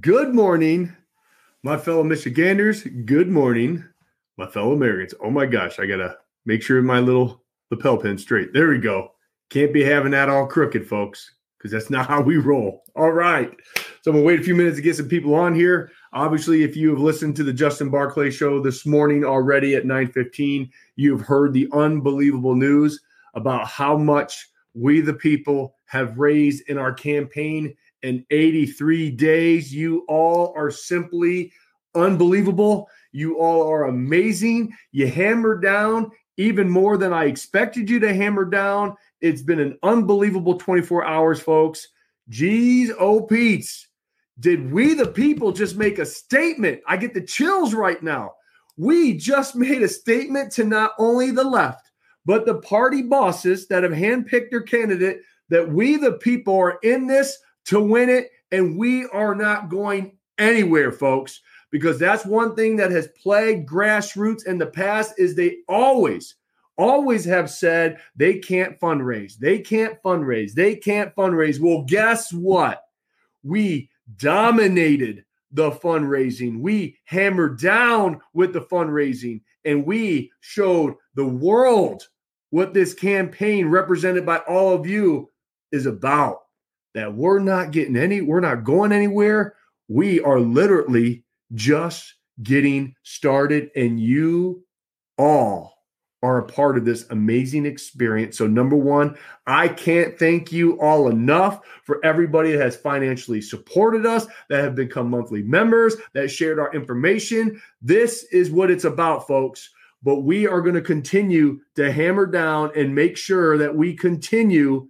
Good morning, my fellow Michiganders. Good morning, my fellow Americans. Oh my gosh, I gotta make sure my little lapel pin straight. There we go. Can't be having that all crooked, folks, because that's not how we roll. All right. So I'm gonna wait a few minutes to get some people on here. Obviously, if you have listened to the Justin Barclay show this morning already at 9:15, you've heard the unbelievable news about how much we the people have raised in our campaign in 83 days. You all are simply unbelievable. You all are amazing. You hammered down even more than I expected you to hammer down. It's been an unbelievable 24 hours, folks. Geez, oh, Pete's. Did we, the people, just make a statement? I get the chills right now. We just made a statement to not only the left, but the party bosses that have handpicked their candidate that we, the people, are in this to win it. And we are not going anywhere, folks, because that's one thing that has plagued grassroots in the past is they always, always have said they can't fundraise. They can't fundraise. They can't fundraise. Well, guess what? We dominated the fundraising. We hammered down with the fundraising and we showed the world what this campaign represented by all of you is about that we're not getting any, we're not going anywhere. We are literally just getting started, and you all are a part of this amazing experience. So, number one, I can't thank you all enough for everybody that has financially supported us, that have become monthly members, that shared our information. This is what it's about, folks. But we are going to continue to hammer down and make sure that we continue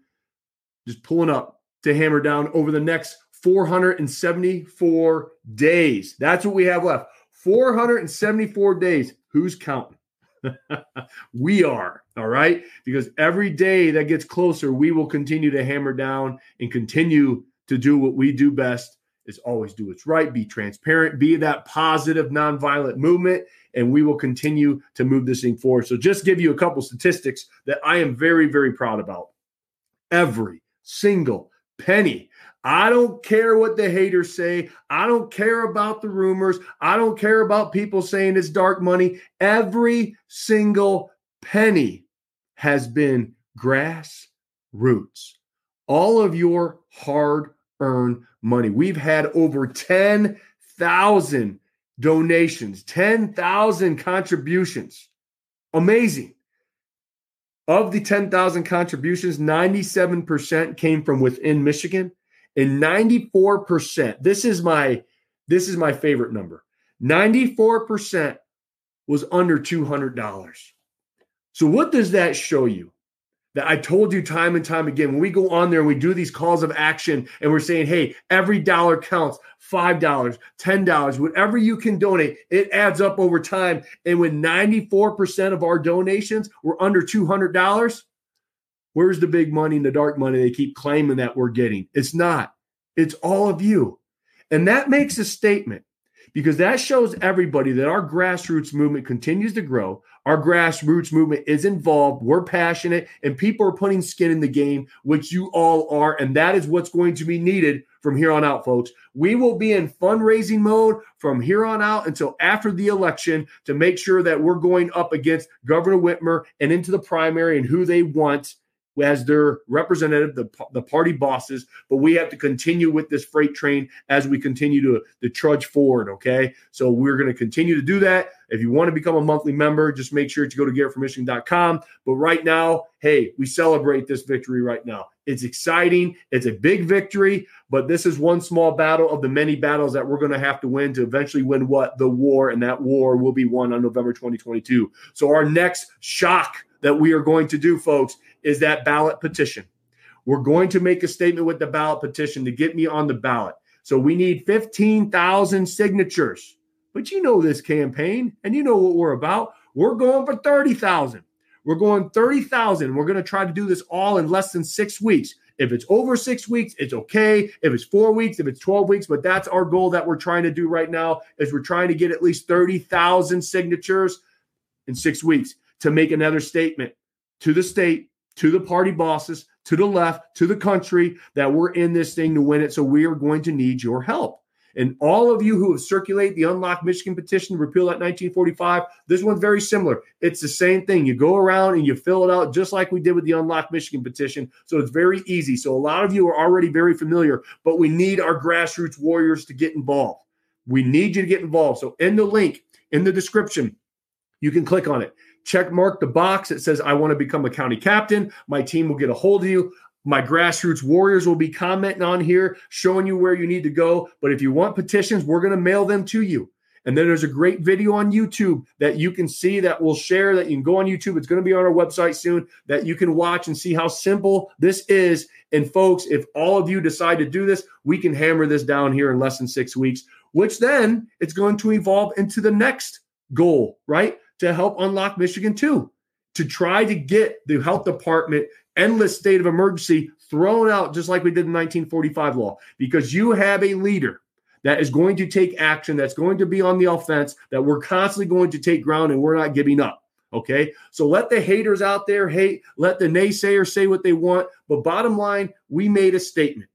just pulling up to hammer down over the next 474 days. That's what we have left. 474 days. Who's counting? we are, all right? Because every day that gets closer, we will continue to hammer down and continue to do what we do best is always do what's right, be transparent, be that positive nonviolent movement, and we will continue to move this thing forward. So just give you a couple statistics that I am very, very proud about. Every single penny. I don't care what the haters say. I don't care about the rumors. I don't care about people saying it's dark money. Every single penny has been grassroots. All of your hard earned money. We've had over 10,000 donations, 10,000 contributions. Amazing. Of the 10,000 contributions, 97% came from within Michigan and 94%, this is my this is my favorite number. 94% was under $200. So what does that show you? That I told you time and time again. When we go on there and we do these calls of action and we're saying, hey, every dollar counts $5, $10, whatever you can donate, it adds up over time. And when 94% of our donations were under $200, where's the big money and the dark money they keep claiming that we're getting? It's not, it's all of you. And that makes a statement because that shows everybody that our grassroots movement continues to grow. Our grassroots movement is involved. We're passionate, and people are putting skin in the game, which you all are. And that is what's going to be needed from here on out, folks. We will be in fundraising mode from here on out until after the election to make sure that we're going up against Governor Whitmer and into the primary and who they want as their representative, the, the party bosses, but we have to continue with this freight train as we continue to, to trudge forward. Okay. So we're going to continue to do that. If you want to become a monthly member, just make sure to go to garrettformichigan.com. But right now, hey, we celebrate this victory right now. It's exciting. It's a big victory, but this is one small battle of the many battles that we're going to have to win to eventually win what? The war. And that war will be won on November 2022. So our next shock that we are going to do, folks, is that ballot petition. We're going to make a statement with the ballot petition to get me on the ballot. So we need 15,000 signatures. But you know this campaign and you know what we're about. We're going for 30,000. We're going 30,000. We're going to try to do this all in less than six weeks. If it's over six weeks, it's okay. If it's four weeks, if it's 12 weeks, but that's our goal that we're trying to do right now is we're trying to get at least 30,000 signatures in six weeks to make another statement to the state to the party bosses, to the left, to the country that we're in this thing to win it. So we are going to need your help. And all of you who have circulated the Unlock Michigan petition to repeal that 1945, this one's very similar. It's the same thing. You go around and you fill it out just like we did with the Unlock Michigan petition. So it's very easy. So a lot of you are already very familiar, but we need our grassroots warriors to get involved. We need you to get involved. So in the link in the description, you can click on it. Check mark the box that says, I want to become a county captain. My team will get a hold of you. My grassroots warriors will be commenting on here, showing you where you need to go. But if you want petitions, we're going to mail them to you. And then there's a great video on YouTube that you can see that we'll share that you can go on YouTube. It's going to be on our website soon that you can watch and see how simple this is. And folks, if all of you decide to do this, we can hammer this down here in less than six weeks, which then it's going to evolve into the next goal, right? To help unlock Michigan too, to try to get the health department endless state of emergency thrown out just like we did in 1945 law because you have a leader that is going to take action that's going to be on the offense that we're constantly going to take ground and we're not giving up okay? So let the haters out there hate let the naysayers say what they want but bottom line we made a statement.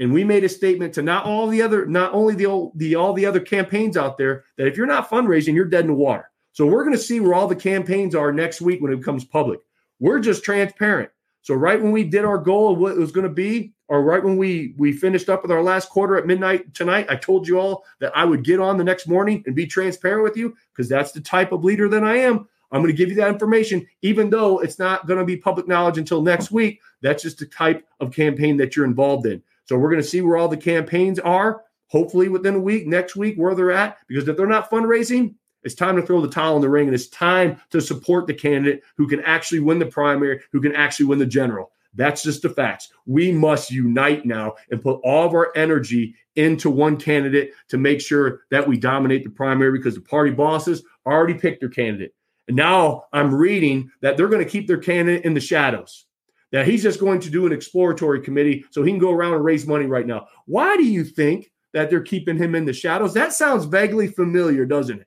And we made a statement to not all the other not only the, old, the all the other campaigns out there that if you're not fundraising you're dead in the water so we're going to see where all the campaigns are next week when it becomes public we're just transparent so right when we did our goal of what it was going to be, or right when we we finished up with our last quarter at midnight tonight, I told you all that I would get on the next morning and be transparent with you because that's the type of leader that I am. I'm going to give you that information, even though it's not going to be public knowledge until next week. That's just the type of campaign that you're involved in. So we're going to see where all the campaigns are, hopefully within a week, next week, where they're at. Because if they're not fundraising, it's time to throw the towel in the ring and it's time to support the candidate who can actually win the primary, who can actually win the general. That's just the facts. We must unite now and put all of our energy into one candidate to make sure that we dominate the primary because the party bosses already picked their candidate. And now I'm reading that they're going to keep their candidate in the shadows. That he's just going to do an exploratory committee so he can go around and raise money right now. Why do you think that they're keeping him in the shadows? That sounds vaguely familiar, doesn't it?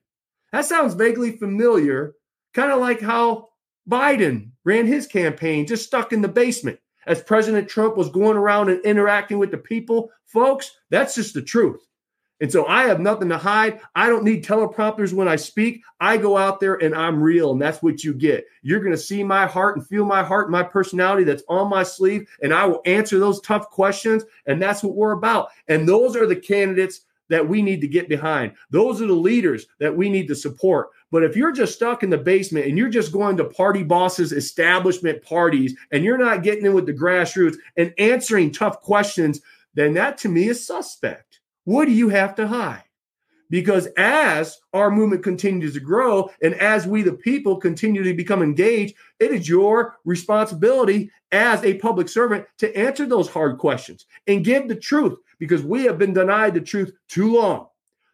That sounds vaguely familiar, kind of like how Biden ran his campaign just stuck in the basement as President Trump was going around and interacting with the people. Folks, that's just the truth. And so I have nothing to hide. I don't need teleprompters when I speak. I go out there and I'm real, and that's what you get. You're going to see my heart and feel my heart and my personality that's on my sleeve, and I will answer those tough questions. And that's what we're about. And those are the candidates that we need to get behind. Those are the leaders that we need to support. But if you're just stuck in the basement and you're just going to party bosses, establishment parties, and you're not getting in with the grassroots and answering tough questions, then that to me is suspect. What do you have to hide? Because as our movement continues to grow and as we, the people, continue to become engaged, it is your responsibility as a public servant to answer those hard questions and give the truth because we have been denied the truth too long.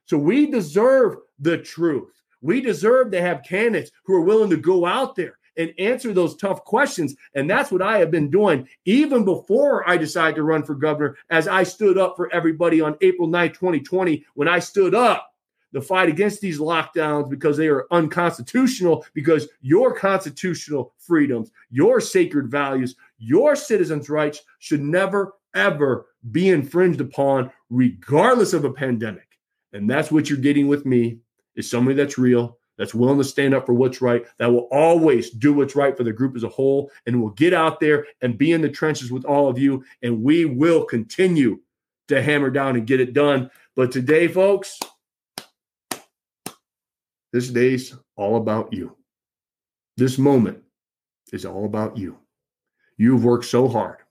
So we deserve the truth. We deserve to have candidates who are willing to go out there and answer those tough questions. And that's what I have been doing even before I decided to run for governor, as I stood up for everybody on April 9, 2020, when I stood up the fight against these lockdowns because they are unconstitutional, because your constitutional freedoms, your sacred values, your citizens' rights should never, ever be infringed upon, regardless of a pandemic. And that's what you're getting with me is somebody that's real, that's willing to stand up for what's right, that will always do what's right for the group as a whole, and will get out there and be in the trenches with all of you. And we will continue to hammer down and get it done. But today, folks, this day's all about you. This moment is all about you. You've worked so hard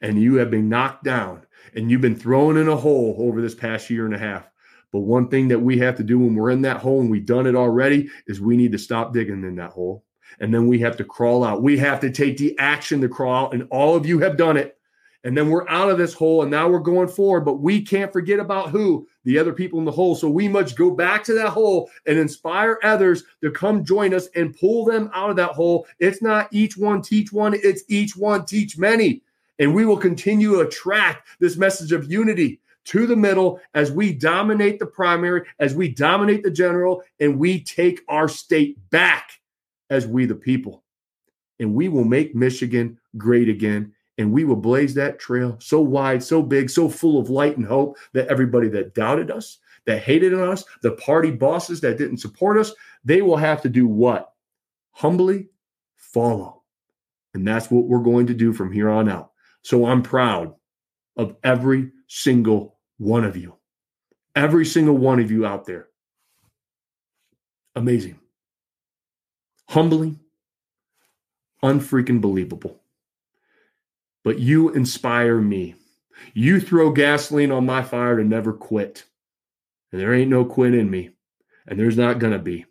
and you have been knocked down and you've been thrown in a hole over this past year and a half. But one thing that we have to do when we're in that hole and we've done it already is we need to stop digging in that hole. And then we have to crawl out. We have to take the action to crawl out. And all of you have done it. And then we're out of this hole and now we're going forward. But we can't forget about who? The other people in the hole. So we must go back to that hole and inspire others to come join us and pull them out of that hole. It's not each one teach one, it's each one teach many. And we will continue to attract this message of unity to the middle as we dominate the primary, as we dominate the general, and we take our state back as we the people. And we will make Michigan great again. and we will blaze that trail so wide, so big, so full of light and hope that everybody that doubted us, that hated us, the party bosses that didn't support us, they will have to do what? Humbly follow. And that's what we're going to do from here on out. So I'm proud of every single one of you. Every single one of you out there. Amazing. Humbling. Unfreaking believable. But you inspire me. You throw gasoline on my fire to never quit. And there ain't no quit in me. And there's not going to be.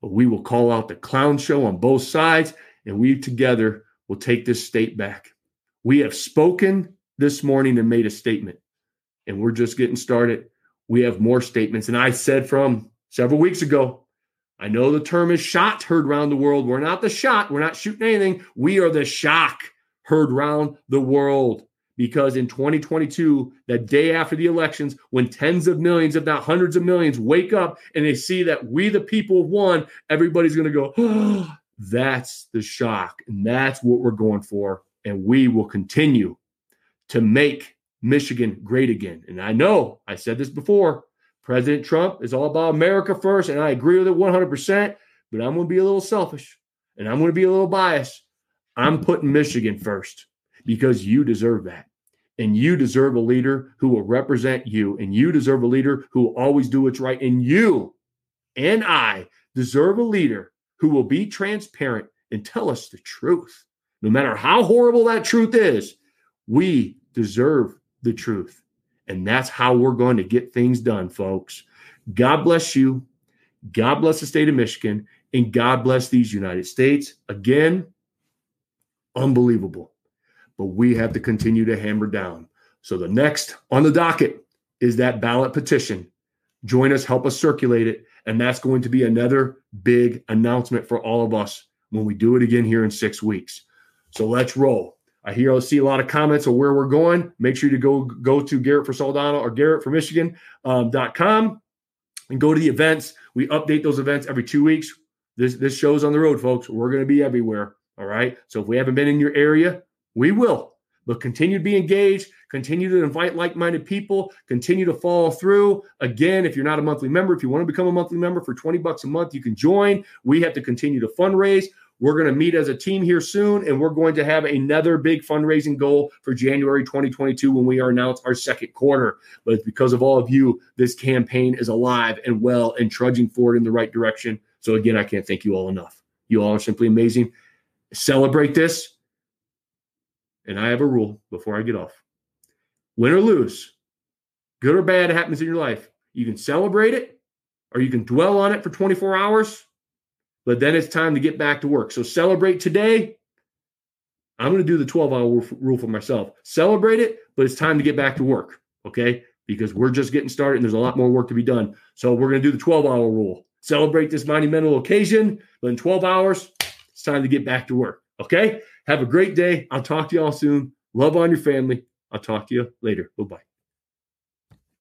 But we will call out the clown show on both sides, and we together will take this state back. We have spoken this morning and made a statement, and we're just getting started. We have more statements. And I said from several weeks ago, I know the term is shot heard around the world. We're not the shot, we're not shooting anything. We are the shock heard around the world. Because in 2022, the day after the elections, when tens of millions, if not hundreds of millions, wake up and they see that we, the people, won, everybody's going to go, oh, that's the shock. And that's what we're going for. And we will continue to make Michigan great again. And I know I said this before President Trump is all about America first. And I agree with it 100%. But I'm going to be a little selfish and I'm going to be a little biased. I'm putting Michigan first because you deserve that. And you deserve a leader who will represent you. And you deserve a leader who will always do what's right. And you and I deserve a leader who will be transparent and tell us the truth. No matter how horrible that truth is, we deserve the truth. And that's how we're going to get things done, folks. God bless you. God bless the state of Michigan. And God bless these United States. Again, unbelievable. But we have to continue to hammer down. So the next on the docket is that ballot petition. Join us, help us circulate it. And that's going to be another big announcement for all of us when we do it again here in six weeks. So let's roll. I hear I see a lot of comments on where we're going. Make sure to go go to Garrett for Soldano or Garrett for Michigan um, .com and go to the events. We update those events every two weeks. This this show's on the road, folks. We're going to be everywhere. All right. So if we haven't been in your area, we will. But continue to be engaged, continue to invite like minded people, continue to follow through. Again, if you're not a monthly member, if you want to become a monthly member for 20 bucks a month, you can join. We have to continue to fundraise. We're going to meet as a team here soon, and we're going to have another big fundraising goal for January 2022 when we are announced our second quarter. But it's because of all of you, this campaign is alive and well and trudging forward in the right direction. So, again, I can't thank you all enough. You all are simply amazing. Celebrate this. And I have a rule before I get off win or lose, good or bad happens in your life. You can celebrate it or you can dwell on it for 24 hours but then it's time to get back to work. So celebrate today. I'm going to do the 12 hour rule for myself. Celebrate it, but it's time to get back to work. Okay. Because we're just getting started and there's a lot more work to be done. So we're going to do the 12 hour rule. Celebrate this monumental occasion, but in 12 hours, it's time to get back to work. Okay. Have a great day. I'll talk to you all soon. Love on your family. I'll talk to you later. Bye bye.